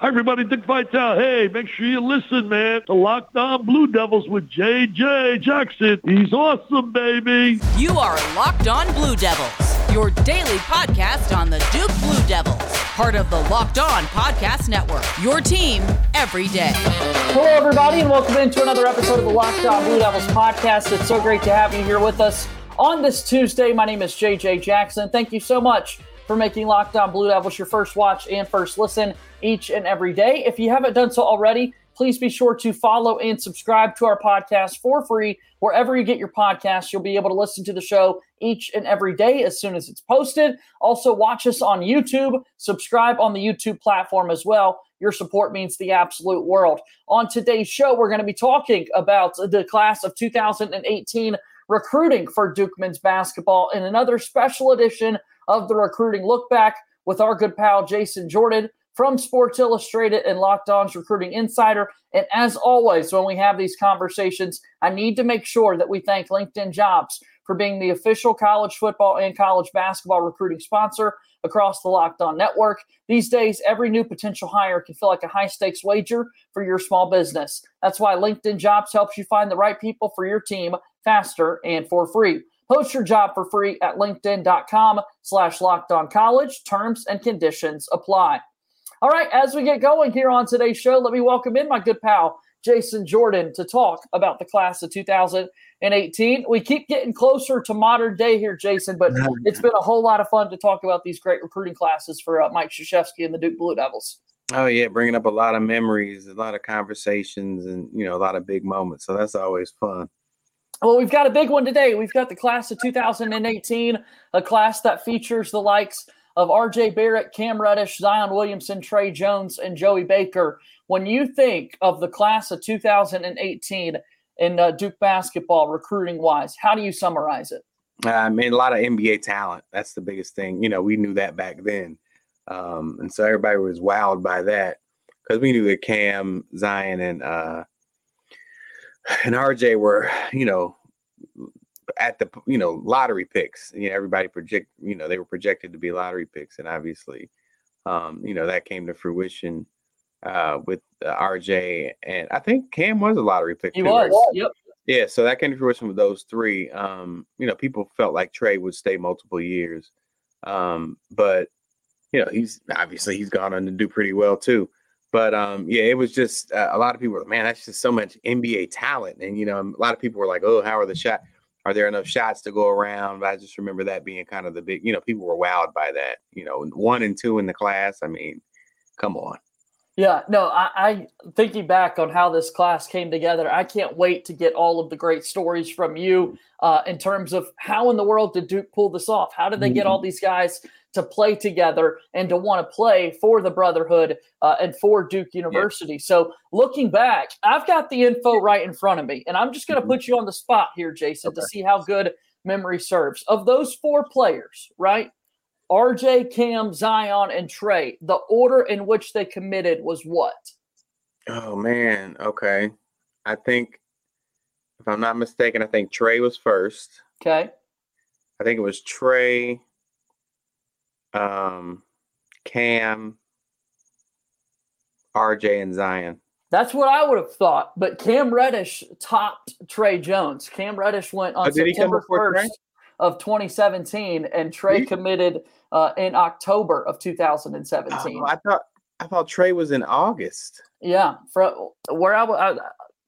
Hi, everybody. Dick Vitale. Hey, make sure you listen, man. The Locked On Blue Devils with JJ Jackson. He's awesome, baby. You are Locked On Blue Devils, your daily podcast on the Duke Blue Devils, part of the Locked On Podcast Network. Your team every day. Hello, everybody, and welcome into another episode of the Locked On Blue Devils podcast. It's so great to have you here with us on this Tuesday. My name is JJ Jackson. Thank you so much for making Locked On Blue Devils your first watch and first listen each and every day. If you haven't done so already, please be sure to follow and subscribe to our podcast for free. Wherever you get your podcast, you'll be able to listen to the show each and every day as soon as it's posted. Also, watch us on YouTube, subscribe on the YouTube platform as well. Your support means the absolute world. On today's show, we're going to be talking about the class of 2018 recruiting for Duke men's basketball in another special edition of the recruiting look back with our good pal Jason Jordan from Sports Illustrated and Locked On's Recruiting Insider. And as always, when we have these conversations, I need to make sure that we thank LinkedIn Jobs for being the official college football and college basketball recruiting sponsor across the Locked On network. These days, every new potential hire can feel like a high stakes wager for your small business. That's why LinkedIn Jobs helps you find the right people for your team faster and for free. Post your job for free at linkedin.com slash locked on college. Terms and conditions apply. All right, as we get going here on today's show, let me welcome in my good pal, Jason Jordan, to talk about the class of 2018. We keep getting closer to modern day here, Jason, but it's been a whole lot of fun to talk about these great recruiting classes for uh, Mike Krzyzewski and the Duke Blue Devils. Oh yeah, bringing up a lot of memories, a lot of conversations, and you know a lot of big moments. So that's always fun. Well, we've got a big one today. We've got the class of 2018, a class that features the likes of RJ Barrett, Cam Reddish, Zion Williamson, Tre Jones, and Joey Baker. When you think of the class of 2018 in uh, Duke basketball recruiting wise, how do you summarize it? I mean, a lot of NBA talent. That's the biggest thing. You know, we knew that back then. Um, and so everybody was wowed by that because we knew that Cam, Zion, and uh, and RJ were, you know, at the you know lottery picks. You know, everybody project, you know, they were projected to be lottery picks, and obviously, um, you know, that came to fruition uh, with uh, RJ, and I think Cam was a lottery pick. He too, was, right? yep. Yeah, so that came to fruition with those three. Um, you know, people felt like Tre would stay multiple years, um, but you know, he's obviously he's gone on to do pretty well too. But um, yeah, it was just uh, a lot of people were like, man, that's just so much NBA talent. And, you know, a lot of people were like, oh, how are the shot? Are there enough shots to go around? But I just remember that being kind of the big, you know, people were wowed by that. You know, one and two in the class. I mean, come on. Yeah, no, I, I thinking back on how this class came together. I can't wait to get all of the great stories from you uh, in terms of how in the world did Duke pull this off? How did they get all these guys to play together and to want to play for the Brotherhood uh, and for Duke University? Yeah. So looking back, I've got the info right in front of me, and I'm just going to put you on the spot here, Jason, okay. to see how good memory serves. Of those four players, right? RJ, Cam, Zion, and Tre, the order in which they committed was what? Oh man, okay. I think if I'm not mistaken, I think Tre was first. Okay. I think it was Tre, um, Cam, RJ, and Zion. That's what I would have thought. But Cam Reddish topped Tre Jones. Cam Reddish went on oh, September 1st of 2017, and Tre committed uh, in October of 2017. Oh, I thought I thought Tre was in August. Yeah, from where I, I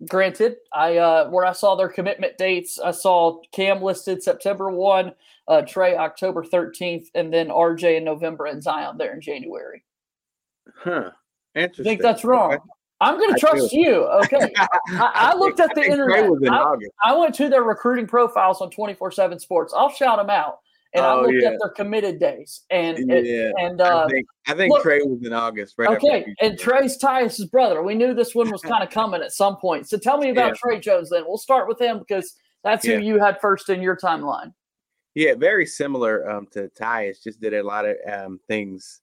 granted, I uh, where I saw their commitment dates, I saw Cam listed September one, uh, Tre October 13th, and then RJ in November and Zion there in January. Huh. Interesting. I think that's wrong. Okay. I'm going to trust you. Okay. I, I, looked at the internet. I, I, went to their recruiting profiles on 24 7 Sports. I'll shout them out. And oh, I looked yeah. at their committed days. And yeah. and uh, I think, I think look, Tre was in August, right? Okay. And Tre's Tyus's brother. We knew this one was kind of coming at some point. So tell me about yeah. Tre Jones then. We'll start with him because that's who you had first in your timeline. Yeah, very similar um, to Tyus. Just did a lot of um, things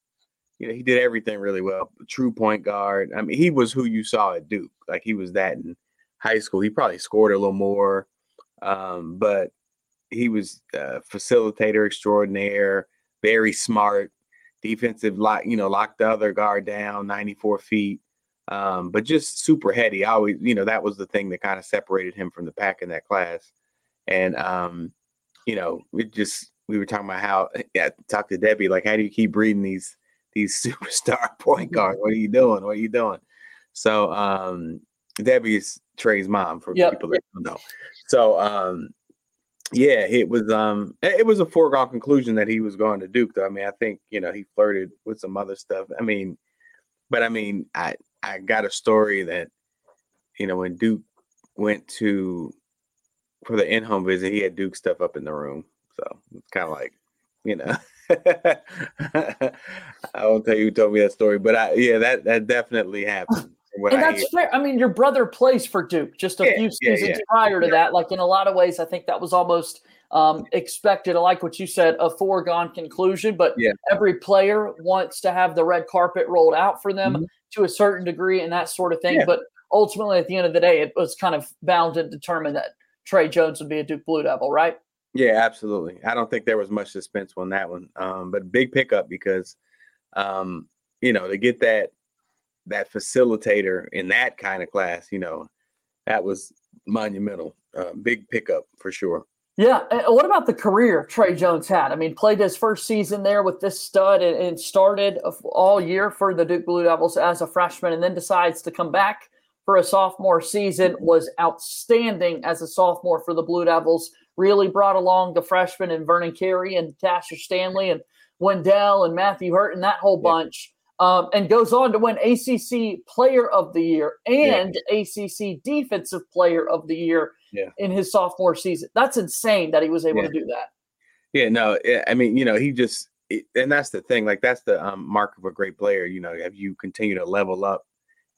you know, he did everything really well. True point guard. I mean, he was who you saw at Duke. Like he was that in high school. He probably scored a little more, um, but he was facilitator extraordinaire, very smart. defensive lock, you know, locked the other guard down 94 feet. Um, but just super heady. I always, you know, that was the thing that kind of separated him from the pack in that class. And um, you know, we just we were talking about how yeah, talk to Debbie, like how do you keep breeding these these superstar point guards? What are you doing? What are you doing? So um Debbie is Tre's mom for yep. people that don't know. So um yeah, it was um it was a foregone conclusion that he was going to Duke though. I mean, I think, you know, he flirted with some other stuff. I mean, but I mean, I I got a story that you know, when Duke went to for the in-home visit, he had Duke stuff up in the room. So it's kind of like, you know, I won't tell you who told me that story, but I yeah, that that definitely happened. and I that's hear. fair. I mean, your brother plays for Duke just a yeah, few seasons yeah, yeah. prior to that. Like in a lot of ways, I think that was almost um, expected. I like what you said, a foregone conclusion. But every player wants to have the red carpet rolled out for them mm-hmm. to a certain degree and that sort of thing. But ultimately, at the end of the day, it was kind of bound and determined that Tre Jones would be a Duke Blue Devil, right? Yeah, absolutely. I don't think there was much suspense on that one, um, but big pickup because, um, you know, to get that that facilitator in that kind of class, you know, that was monumental. Uh, big pickup for sure. Yeah. What about the career Tre Jones had? I mean, played his first season there with this stud and, and started all year for the Duke Blue Devils as a freshman, and then decides to come back for a sophomore season. Was outstanding as a sophomore for the Blue Devils really brought along the freshmen and Vernon Carey and Cassius Stanley and Wendell and Matthew Hurt and that whole bunch. Um, and goes on to win ACC Player of the Year and. ACC Defensive Player of the Year yeah. in his sophomore season. That's insane that he was able yeah. to do that. Yeah, no, I mean, you know, he just, and that's the thing. Like that's the um, mark of a great player. You know, if you continue to level up,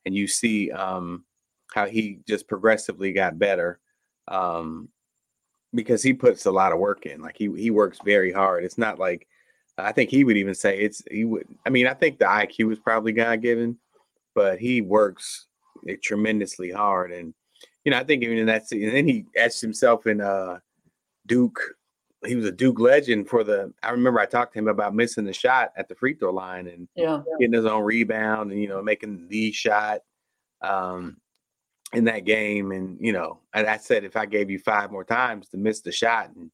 and you see um, how he just progressively got better. Um, because he puts a lot of work in. Like he he works very hard. It's not like I think he would even say it's he would. I mean, I think the IQ is probably God given, but he works tremendously hard. And you know, I think even in that, and then he etched himself in uh Duke. He was a Duke legend for the. I remember I talked to him about missing the shot at the free throw line and yeah. getting his own rebound and you know making the shot. Um, in that game. And, you know, and I said, if I gave you five more times to miss the shot and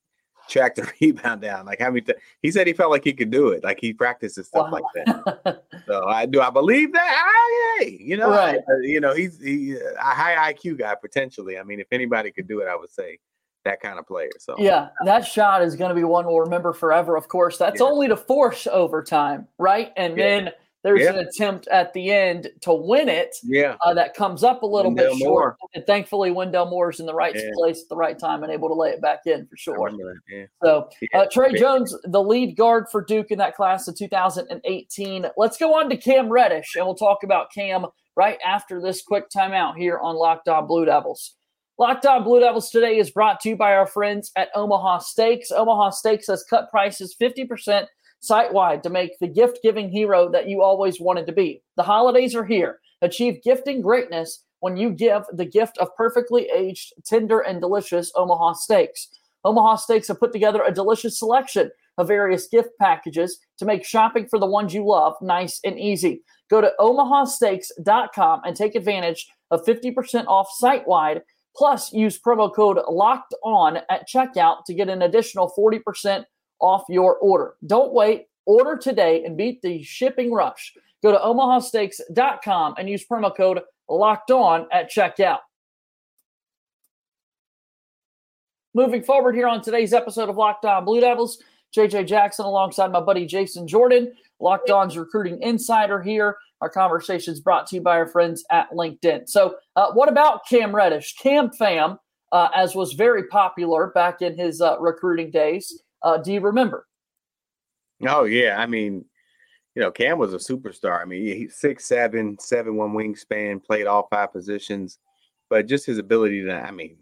track the rebound down, like how many, th- he said he felt like he could do it. Like he practices stuff wow. like that. so I do, I believe that. I, hey, you know, right. uh, you know, he's he, a high IQ guy potentially. I mean, if anybody could do it, I would say that kind of player. So yeah, that shot is going to be one we'll remember forever. Of course, that's yeah. only to force overtime, right? And yeah. then there's yeah. an attempt at the end to win it. Yeah. Uh, that comes up a little Wendell bit short. Moore. And thankfully, Wendell Moore's in the right place at the right time and able to lay it back in for sure. So, uh, Tre Jones, the lead guard for Duke in that class of 2018. Let's go on to Cam Reddish, and we'll talk about Cam right after this quick timeout here on Locked On Blue Devils. Locked On Blue Devils today is brought to you by our friends at Omaha Steaks. Omaha Steaks has cut prices 50% site wide to make the gift giving hero that you always wanted to be. The holidays are here. Achieve gifting greatness when you give the gift of perfectly aged, tender, and delicious Omaha steaks. Omaha Steaks have put together a delicious selection of various gift packages to make shopping for the ones you love nice and easy. Go to omahasteaks.com and take advantage of 50% off site wide. Plus, use promo code LOCKED ON at checkout to get an additional 40% off your order. Don't wait. Order today and beat the shipping rush. Go to omahasteaks.com and use promo code locked on at checkout. Moving forward here on today's episode of Locked On Blue Devils, JJ Jackson alongside my buddy Jason Jordan, Locked On's recruiting insider here. Our conversation is brought to you by our friends at LinkedIn. So, uh, what about Cam Reddish? Cam Fam, uh, as was very popular back in his uh, recruiting days. Uh, do you remember? Oh yeah, I mean, you know, Cam was a superstar. I mean, he's six seven, seven one wingspan, played all five positions, but just his ability to, I mean,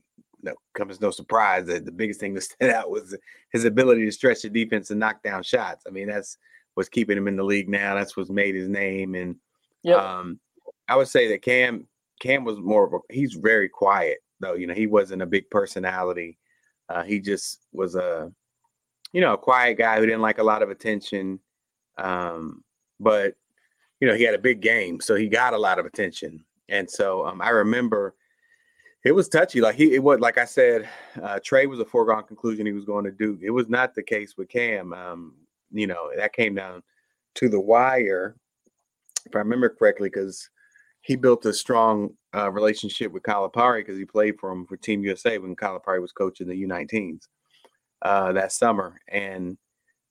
no comes no surprise that the biggest thing that stood out was his ability to stretch the defense and knock down shots. I mean, that's what's keeping him in the league now. That's what's made his name. And yep. um, I would say that Cam Cam was more of a he's very quiet though. You know, he wasn't a big personality. Uh, he just was a you know, a quiet guy who didn't like a lot of attention. Um, but you know he had a big game, so he got a lot of attention. And so um, I remember it was touchy. Like he, it was like I said, uh, Tre was a foregone conclusion he was going to Duke. It was not the case with Cam. Um, you know that came down to the wire, if I remember correctly, because he built a strong uh, relationship with Calipari because he played for him for Team USA when Calipari was coaching the U19s uh, that summer, and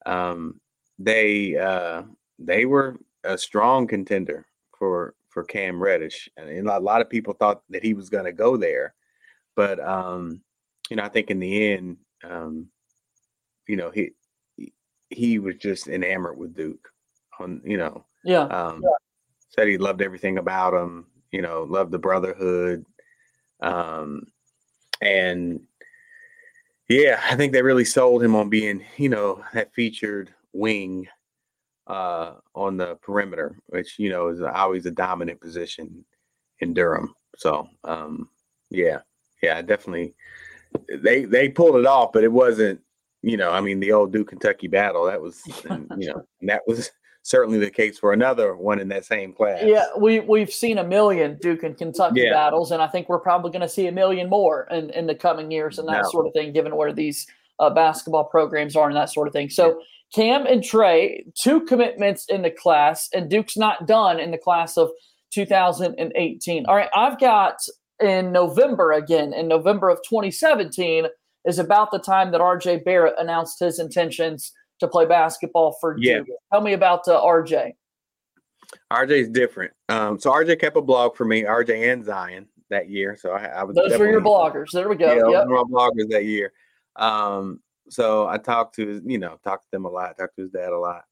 um, they uh, they were a strong contender for for Cam Reddish, and a lot of people thought that he was going to go there, but um, you know, I think in the end, um, you know, he he was just enamored with Duke. On you know, yeah. Um, yeah. said he loved everything about him. You know, loved the brotherhood, um, and yeah, I think they really sold him on being, you know, that featured wing uh, on the perimeter, which you know is always a dominant position in Durham. So um, yeah, yeah, definitely they they pulled it off, but it wasn't. You know, I mean, the old Duke Kentucky battle that was, you know, that was certainly the case for another one in that same class. Yeah, we we've seen a million Duke and Kentucky yeah. battles, and I think we're probably going to see a million more in, in the coming years and that no. sort of thing, given where these uh, basketball programs are and that sort of thing. So Cam and Tre, two commitments in the class, and Duke's not done in the class of 2018. All right, I've got in November again, in November of 2017 is about the time that RJ Barrett announced his intentions to play basketball for yeah. Duke. Tell me about uh, RJ. RJ is different. Um, so RJ kept a blog for me, RJ and Zion that year. So I, I was those were your bloggers. There we go. Yeah, yep. bloggers that year. Um, so I talked to you know talked to them a lot, talked to his dad a lot,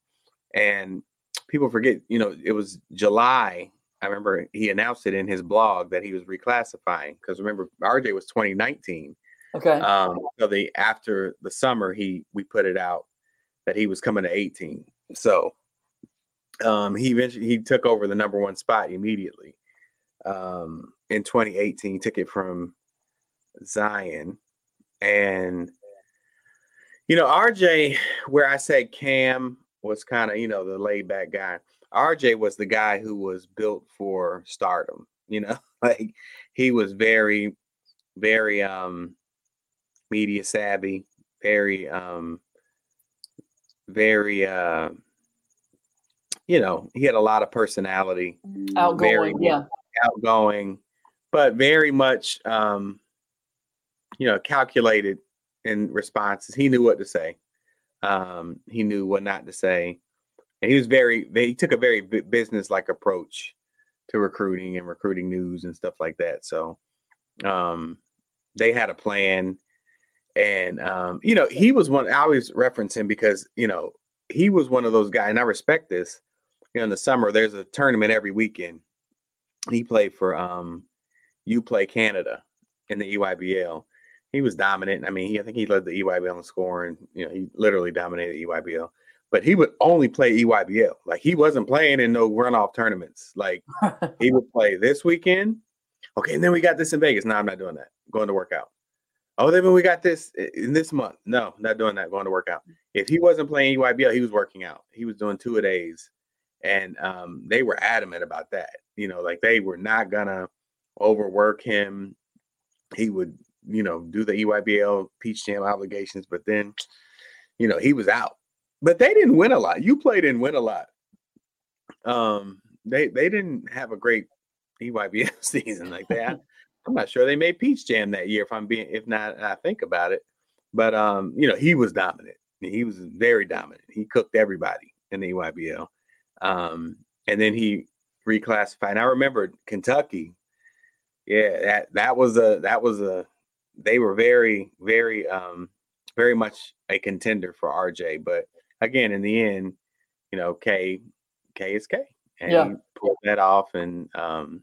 and people forget you know it was July. I remember he announced it in his blog that he was reclassifying because remember RJ was 2019. Okay. Um, so the after the summer he we put it out that he was coming to 18. So um, he eventually he took over the number one spot immediately um, in 2018. Took it from Zion, and you know RJ, where I said Cam was kind of you know the laid back guy. RJ was the guy who was built for stardom. You know, like he was very, very um media savvy, very um very uh you know, he had a lot of personality. Outgoing, very, yeah. Outgoing, but very much um, you know, calculated in responses. He knew what to say. Um, he knew what not to say. And he was very he took a very business like approach to recruiting and recruiting news and stuff like that. So um they had a plan and um, you know, he was one I always reference him because, you know, he was one of those guys, and I respect this. You know, in the summer, there's a tournament every weekend. He played for um play Canada in the EYBL. He was dominant. I mean, he, I think he led the EYBL in scoring. You know, he literally dominated EYBL. But he would only play EYBL. Like he wasn't playing in no runoff tournaments. Like he would play this weekend. Okay, and then we got this in Vegas. No, I'm not doing that. I'm going to work out. Oh, then we got this in this month. No, not doing that. Going to work out. If he wasn't playing EYBL, he was working out. He was doing two a days, and um, they were adamant about that. You know, like they were not gonna overwork him. He would, you know, do the EYBL Peach Jam obligations, but then, you know, he was out. But they didn't win a lot. You played and win a lot. Um, they they didn't have a great EYBL season like that. I'm not sure they made Peach Jam that year. If I'm being, if not, I think about it. But um, you know, he was dominant. He was very dominant. He cooked everybody in the EYBL. Um, and then he reclassified. And I remember Kentucky. Yeah, that that was a that was a they were very very um very much a contender for RJ. But again, in the end, you know, K K is K, and yeah. he pulled that off, and um,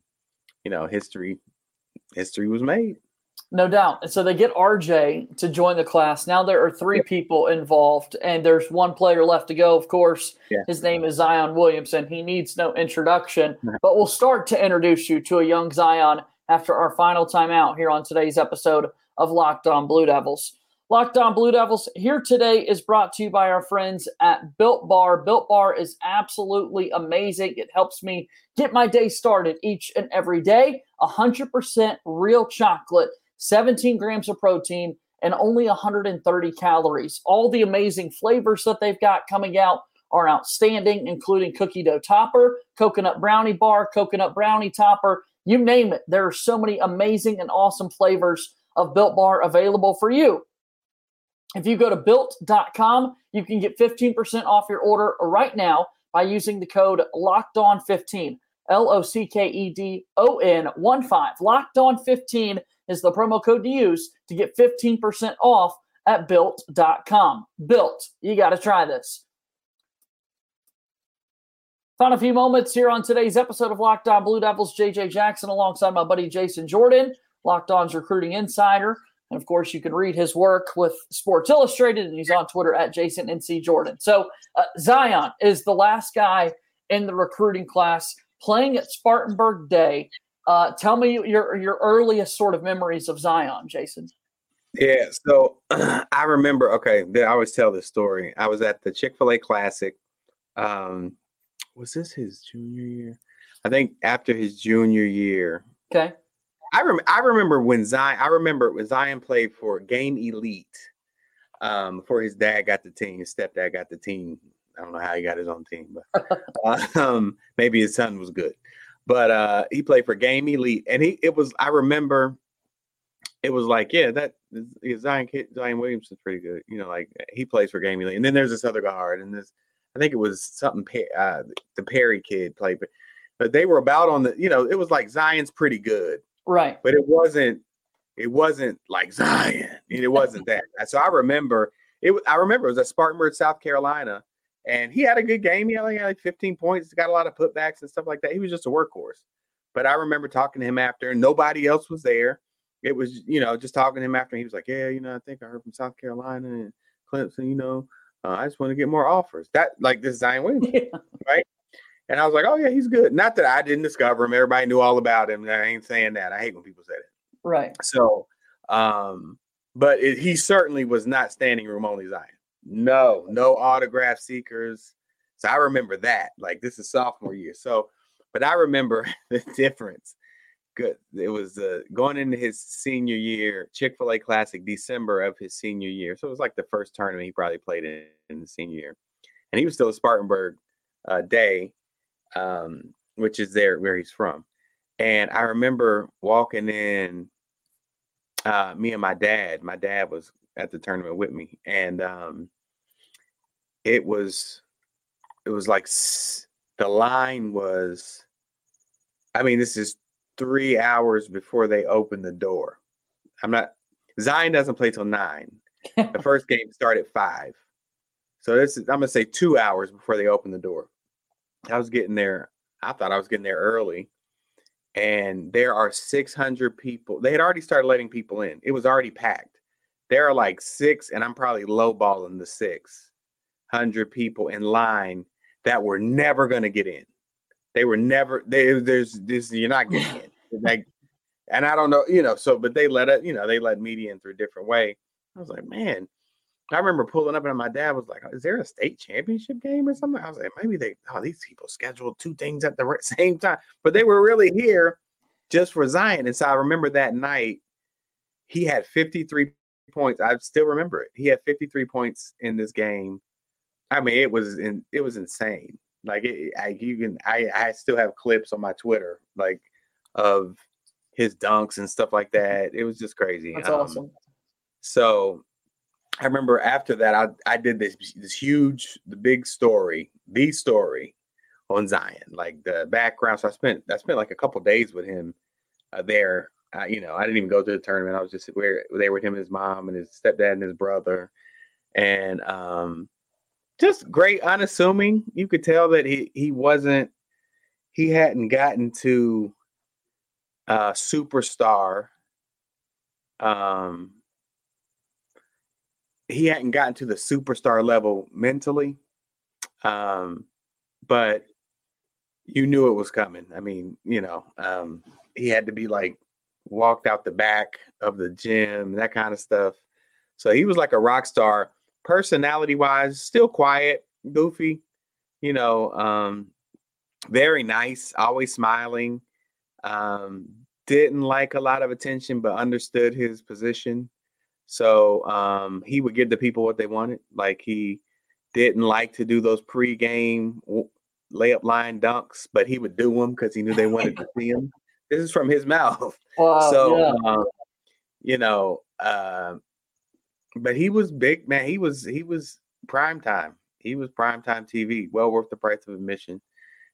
you know, history history was made. No doubt. And so they get RJ to join the class. Now there are three people involved, and there's one player left to go, of course. Yeah. His name is Zion Williamson. He needs no introduction, but we'll start to introduce you to a young Zion after our final time out here on today's episode of Locked On Blue Devils. Locked on Blue Devils here today is brought to you by our friends at Built Bar. Built Bar is absolutely amazing. It helps me get my day started each and every day. 100% real chocolate, 17 grams of protein, and only 130 calories. All the amazing flavors that they've got coming out are outstanding, including cookie dough topper, coconut brownie bar, coconut brownie topper, you name it. There are so many amazing and awesome flavors of Built Bar available for you. If you go to built.com, you can get 15% off your order right now by using the code locked on 15. L O C K E D O N 1 5. Locked on 15 is the promo code to use to get 15% off at built.com. Built, you got to try this. Found a few moments here on today's episode of Locked On Blue Devils. JJ Jackson alongside my buddy Jason Jordan, Locked On's recruiting insider. And of course, you can read his work with Sports Illustrated, and he's on Twitter at Jason NC Jordan. So uh, Zion is the last guy in the recruiting class playing at Spartanburg Day. Uh, tell me your your earliest sort of memories of Zion, Jason. Yeah, so I remember. Okay, I always tell this story. I was at the Chick Fil A Classic. Um, was this his junior year? I think after his junior year. Okay. I rem- I remember when Zion. I remember when Zion played for Game Elite. Um, before his dad got the team, his stepdad got the team. I don't know how he got his own team, but um, maybe his son was good. But uh, he played for Game Elite, and he it was. I remember it was like, yeah, that Zion Zion Williams is pretty good. You know, like he plays for Game Elite, and then there's this other guard, and this I think it was something uh, the Perry kid played, but but they were about on the. You know, it was like Zion's pretty good, right? But it wasn't. It wasn't like Zion. and it wasn't that. So I remember it. I remember it was at Spartanburg, South Carolina, and he had a good game. He only had like, like 15 points. Got a lot of putbacks and stuff like that. He was just a workhorse. But I remember talking to him after, and nobody else was there. It was, you know, just talking to him after. He was like, "Yeah, you know, I think I heard from South Carolina and Clemson. You know, uh, I just want to get more offers." That like this Zion Williams, yeah. right? And I was like, "Oh yeah, he's good." Not that I didn't discover him; everybody knew all about him. I ain't saying that. I hate when people say that. Right. So, um, but it, he certainly was not standing room only Zion. No, no autograph seekers. So I remember that. Like this is sophomore year. So, but I remember the difference. Good. It was uh, going into his senior year, Chick Fil A Classic, December of his senior year. So it was like the first tournament he probably played in in the senior year, and he was still a Spartanburg uh, Day, um, which is there where he's from. And I remember walking in, uh, me and my dad. My dad was at the tournament with me, and um, it was it was like the line was. I mean, this is three hours before they open the door. I'm not. Zion doesn't play till nine. the first game started five, so this is. I'm gonna say two hours before they open the door. I was getting there. I thought I was getting there early, and there are 600 people. They had already started letting people in. It was already packed there are like six, and I'm probably lowballing the six hundred people in line that were never going to get in. They were never. They, there's this. You're not getting in. Like, and I don't know, you know. So, but they let it. You know, they let media in through a different way. I was like, man. I remember pulling up and my dad was like, "Is there a state championship game or something?" I was like, "Maybe they. Oh, these people scheduled two things at the same time, but they were really here just for Zion." And so I remember that night, he had 53 points. I still remember it. He had 53 points in this game. I mean, it was in, it was insane. Like it, I, you can, I, I still have clips on my Twitter, like of his dunks and stuff like that. It was just crazy. That's um, awesome. So I remember after that, I, I did this this huge, the big story, the story on Zion, like the background. So I spent I spent like a couple days with him uh, there I, you know, I didn't even go to the tournament. I was just where they were with him and his mom and his stepdad and his brother, and um, just great, unassuming. You could tell that he he wasn't, he hadn't gotten to uh, superstar. Um, he hadn't gotten to the superstar level mentally, um, but you knew it was coming. I mean, you know, um, he had to be like walked out the back of the gym, that kind of stuff. So he was like a rock star, personality wise, still quiet, goofy, you know, um, very nice, always smiling. Um, didn't like a lot of attention, but understood his position. So um, he would give the people what they wanted. Like he didn't like to do those pre-game layup line dunks, but he would do them because he knew they wanted to see him. This is from his mouth. Wow, so yeah. um, you know, uh, but he was big man. He was he was prime time. He was prime time TV, well worth the price of admission.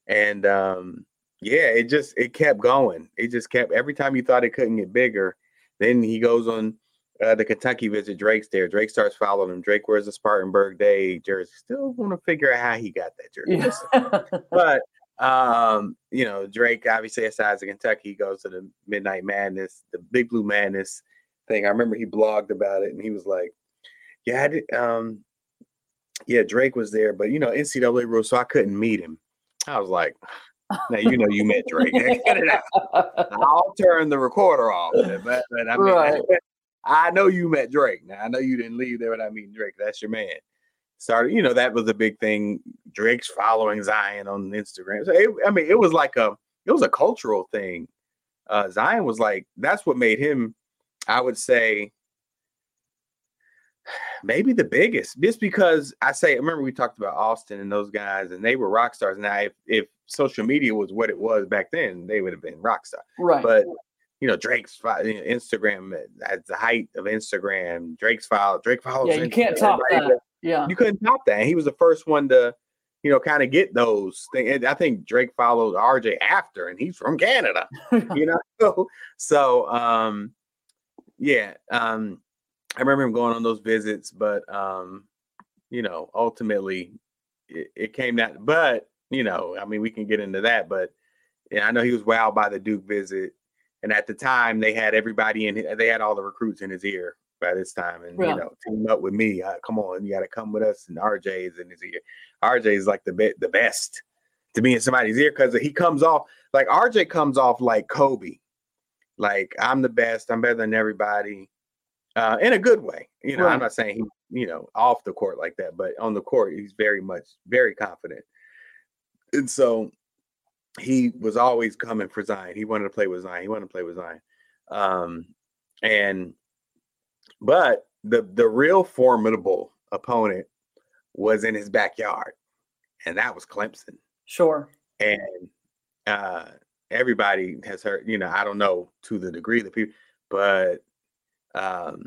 And um, yeah, it just it kept going. It just kept every time you thought it couldn't get bigger, then he goes on uh, the Kentucky visit. Drake's there. Drake starts following him. Drake wears a Spartanburg Day jersey. Still want to figure out how he got that jersey. Yeah. but um, you know, Drake obviously aside of Kentucky, he goes to the Midnight Madness, the Big Blue Madness thing. I remember he blogged about it and he was like, Yeah, I did, um, yeah, Drake was there, but you know, NCAA rules, so I couldn't meet him. I was like, now you know you met Drake. Get it out. I'll turn the recorder off. But, but I mean, Right. I know you met Drake. Now I know you didn't leave there without meeting Drake. That's your man. Started, you know, that was a big thing. Drake's following Zion on Instagram. So it, I mean, it was like a it was a cultural thing. Uh, Zion was like that's what made him, I would say, maybe the biggest. Just because I say, remember we talked about Austin and those guys, and they were rock stars. Now, if, if social media was what it was back then, they would have been rock stars right. but you know Drake's fo- you know, Instagram uh, at the height of Instagram. Drake's follow Drake follows. yeah, you Instagram, can't top that. Yeah. You couldn't top that. And he was the first one to, you know, kind of get those things. I think Drake followed RJ after, and he's from Canada. you know, so, so um, yeah, um, I remember him going on those visits, but um, you know, ultimately it, it came that. But you know, I mean, we can get into that, but yeah, I know he was wowed by the Duke visit, and at the time they had everybody in, they had all the recruits in his ear by this time, and Yeah. you know, team up with me. Uh, come on, you got to come with us, and RJ's in his ear. RJ is like the be- the best to be in somebody's ear because he comes off like RJ comes off like Kobe, like I'm the best, I'm better than everybody, uh, in a good way. You know, Right. I'm not saying he, you know, off the court like that, but on the court he's very much very confident, and so he was always coming for Zion. He wanted to play with Zion. He wanted to play with Zion, um, and but the the real formidable opponent was in his backyard, and that was Clemson Sure. and uh everybody has heard you know i don't know to the degree that people but um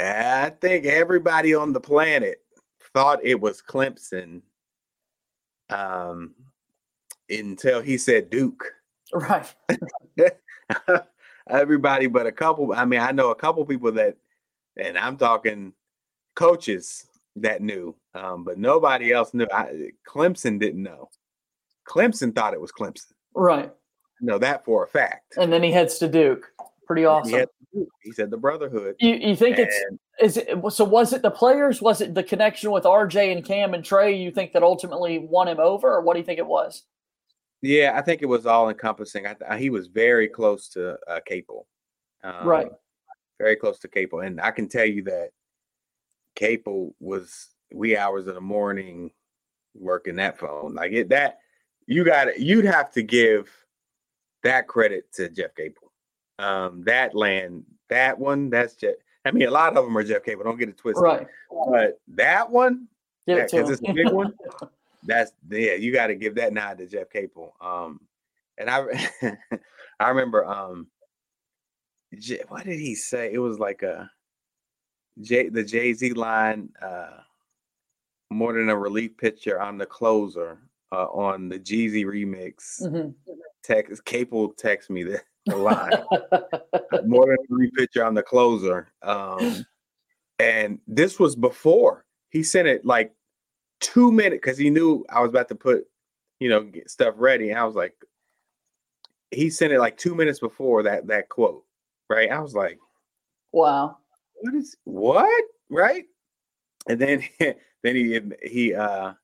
i think everybody on the planet thought it was clemson um until he said duke Right. everybody but a couple i mean i know a couple people that and i'm talking coaches that knew um but nobody else knew I, clemson didn't know clemson thought it was clemson Right. I know that for a fact. And then he heads to Duke. Pretty He, awesome. had- he said the brotherhood. You, you think it's is it so was it the players was it the connection with RJ and Cam and Tre you think that ultimately won him over or what do you think it was yeah, I think it was all encompassing. I, th- he was very close to uh, Capel. Um, Right. Very close to Capel. And I can tell you that Capel was wee hours in the morning working that phone. Like it that you got to you'd have to give that credit to Jeff Capel. Um, that land, that one, that's Jeff. I mean, a lot of them are Jeff Capel. Don't get it twisted. right But that one, give Yeah, it to 'cause him it's a big one. that's yeah, you got to give that nod to Jeff Capel. Um, and I I remember um, J- what did he say? It was like a J the Jay Z line, uh, more than a relief pitcher. I'm the closer uh, on the Jeezy remix. Mhm. Text Capel text me the, the line more than three pitcher. I'm the closer. Um, and this was before he sent it like two minutes because he knew I was about to put, you know, get stuff ready. And I was like, he sent it like two minutes before that that quote, right? I was like, wow what is what, right? And then then he he uh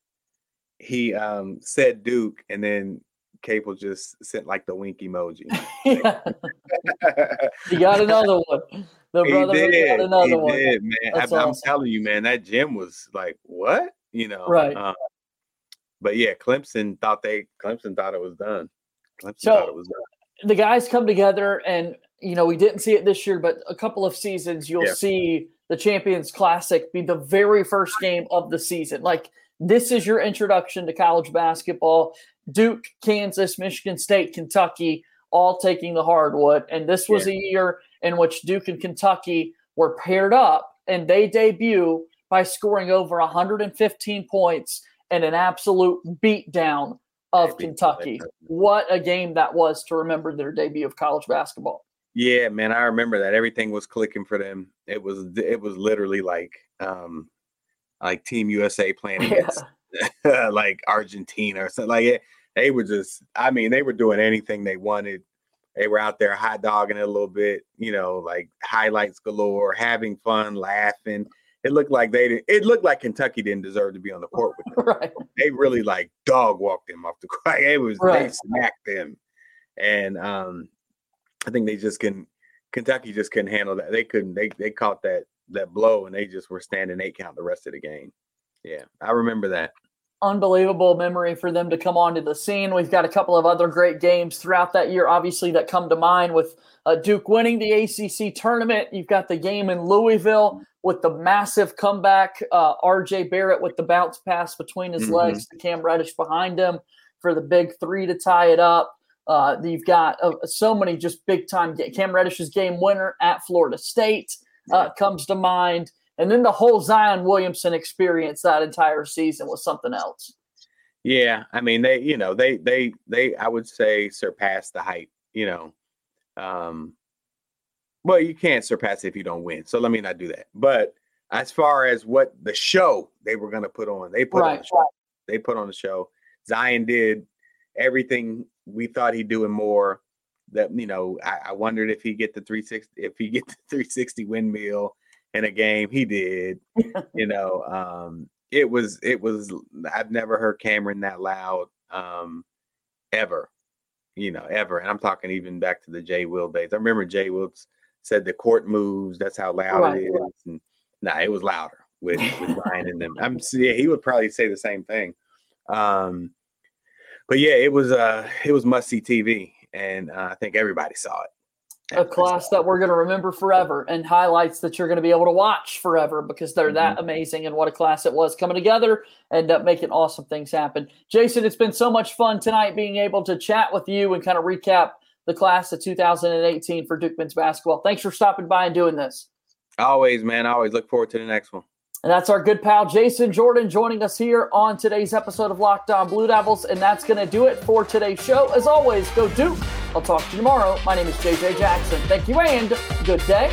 he um said Duke, and then Capel just sent like the wink emoji. You got another one the brother he did. got another he one. did, man. I, That's I'm telling you, man, that gym was like, what? You know, Right. uh, but yeah, Clemson thought they Clemson thought it was done. Clemson So- thought it was done. the guys come together and you know we didn't see it this year but a couple of seasons you'll Yeah. see the champions classic be the very first game of the season like this is your introduction to college basketball duke kansas michigan state kentucky all taking the hardwood and this was a year in which duke and kentucky were paired up and they debut by scoring over 115 points and an absolute beatdown of beat Kentucky. What a game that was to remember their debut of college basketball. Yeah, man, I remember that everything was clicking for them. It was it was literally like um like Team USA playing against like Argentina or something like it. They were just I mean, they were doing anything they wanted. They were out there hot dogging it a little bit, you know, like highlights galore, having fun, laughing. It looked like they didn't, it looked like Kentucky didn't deserve to be on the court with them. right. they really like dog walked them off the court. It was they Right. smacked them, and um, I think they just can. Kentucky just couldn't handle that. They couldn't. They they caught that that blow, and they just were standing eight count the rest of the game. Yeah, I remember that. Unbelievable memory for them to come onto the scene. We've got a couple of other great games throughout that year, obviously, that come to mind with uh, Duke winning the ACC tournament. You've got the game in Louisville with the massive comeback. Uh, RJ Barrett with the bounce pass between his Mhm. legs to Cam Reddish behind him for the big three to tie it up. Uh, you've got uh, so many just big time. Cam Reddish's game winner at Florida State uh, comes to mind. And then the whole Zion Williamson experience that entire season was something else. Yeah, I mean they, you know, they they they I would say surpassed the hype, you know. Um well, you can't surpass it if you don't win. So let me not do that. But as far as what the show they were going to put on, they put on the show. They put on the show. Zion did everything we thought he'd do and more. That you know, I, I wondered if he get the 360 if he get the 360 windmill in a game. He did. you know, um, it was it was I've never heard Cameron that loud um ever. You know, ever. And I'm talking even back to the Jay Will days. I remember Jay Will said the court moves, that's how loud Right, it is. And nah, it was louder with, with Ryan and them. I'm yeah, he would probably say the same thing. Um but yeah, it was uh it was must see TV and uh, I think everybody saw it. A class that we're going to remember forever and highlights that you're going to be able to watch forever because they're that amazing and what a class it was coming together and uh, making awesome things happen. Jason, it's been so much fun tonight being able to chat with you and kind of recap the class of 2018 for Duke men's basketball. Thanks for stopping by and doing this. Always, man. I always look forward to the next one. And that's our good pal Jason Jordan joining us here on today's episode of Locked On Blue Devils. And that's going to do it for today's show. As always, go Duke. I'll talk to you tomorrow. My name is JJ Jackson. Thank you and good day.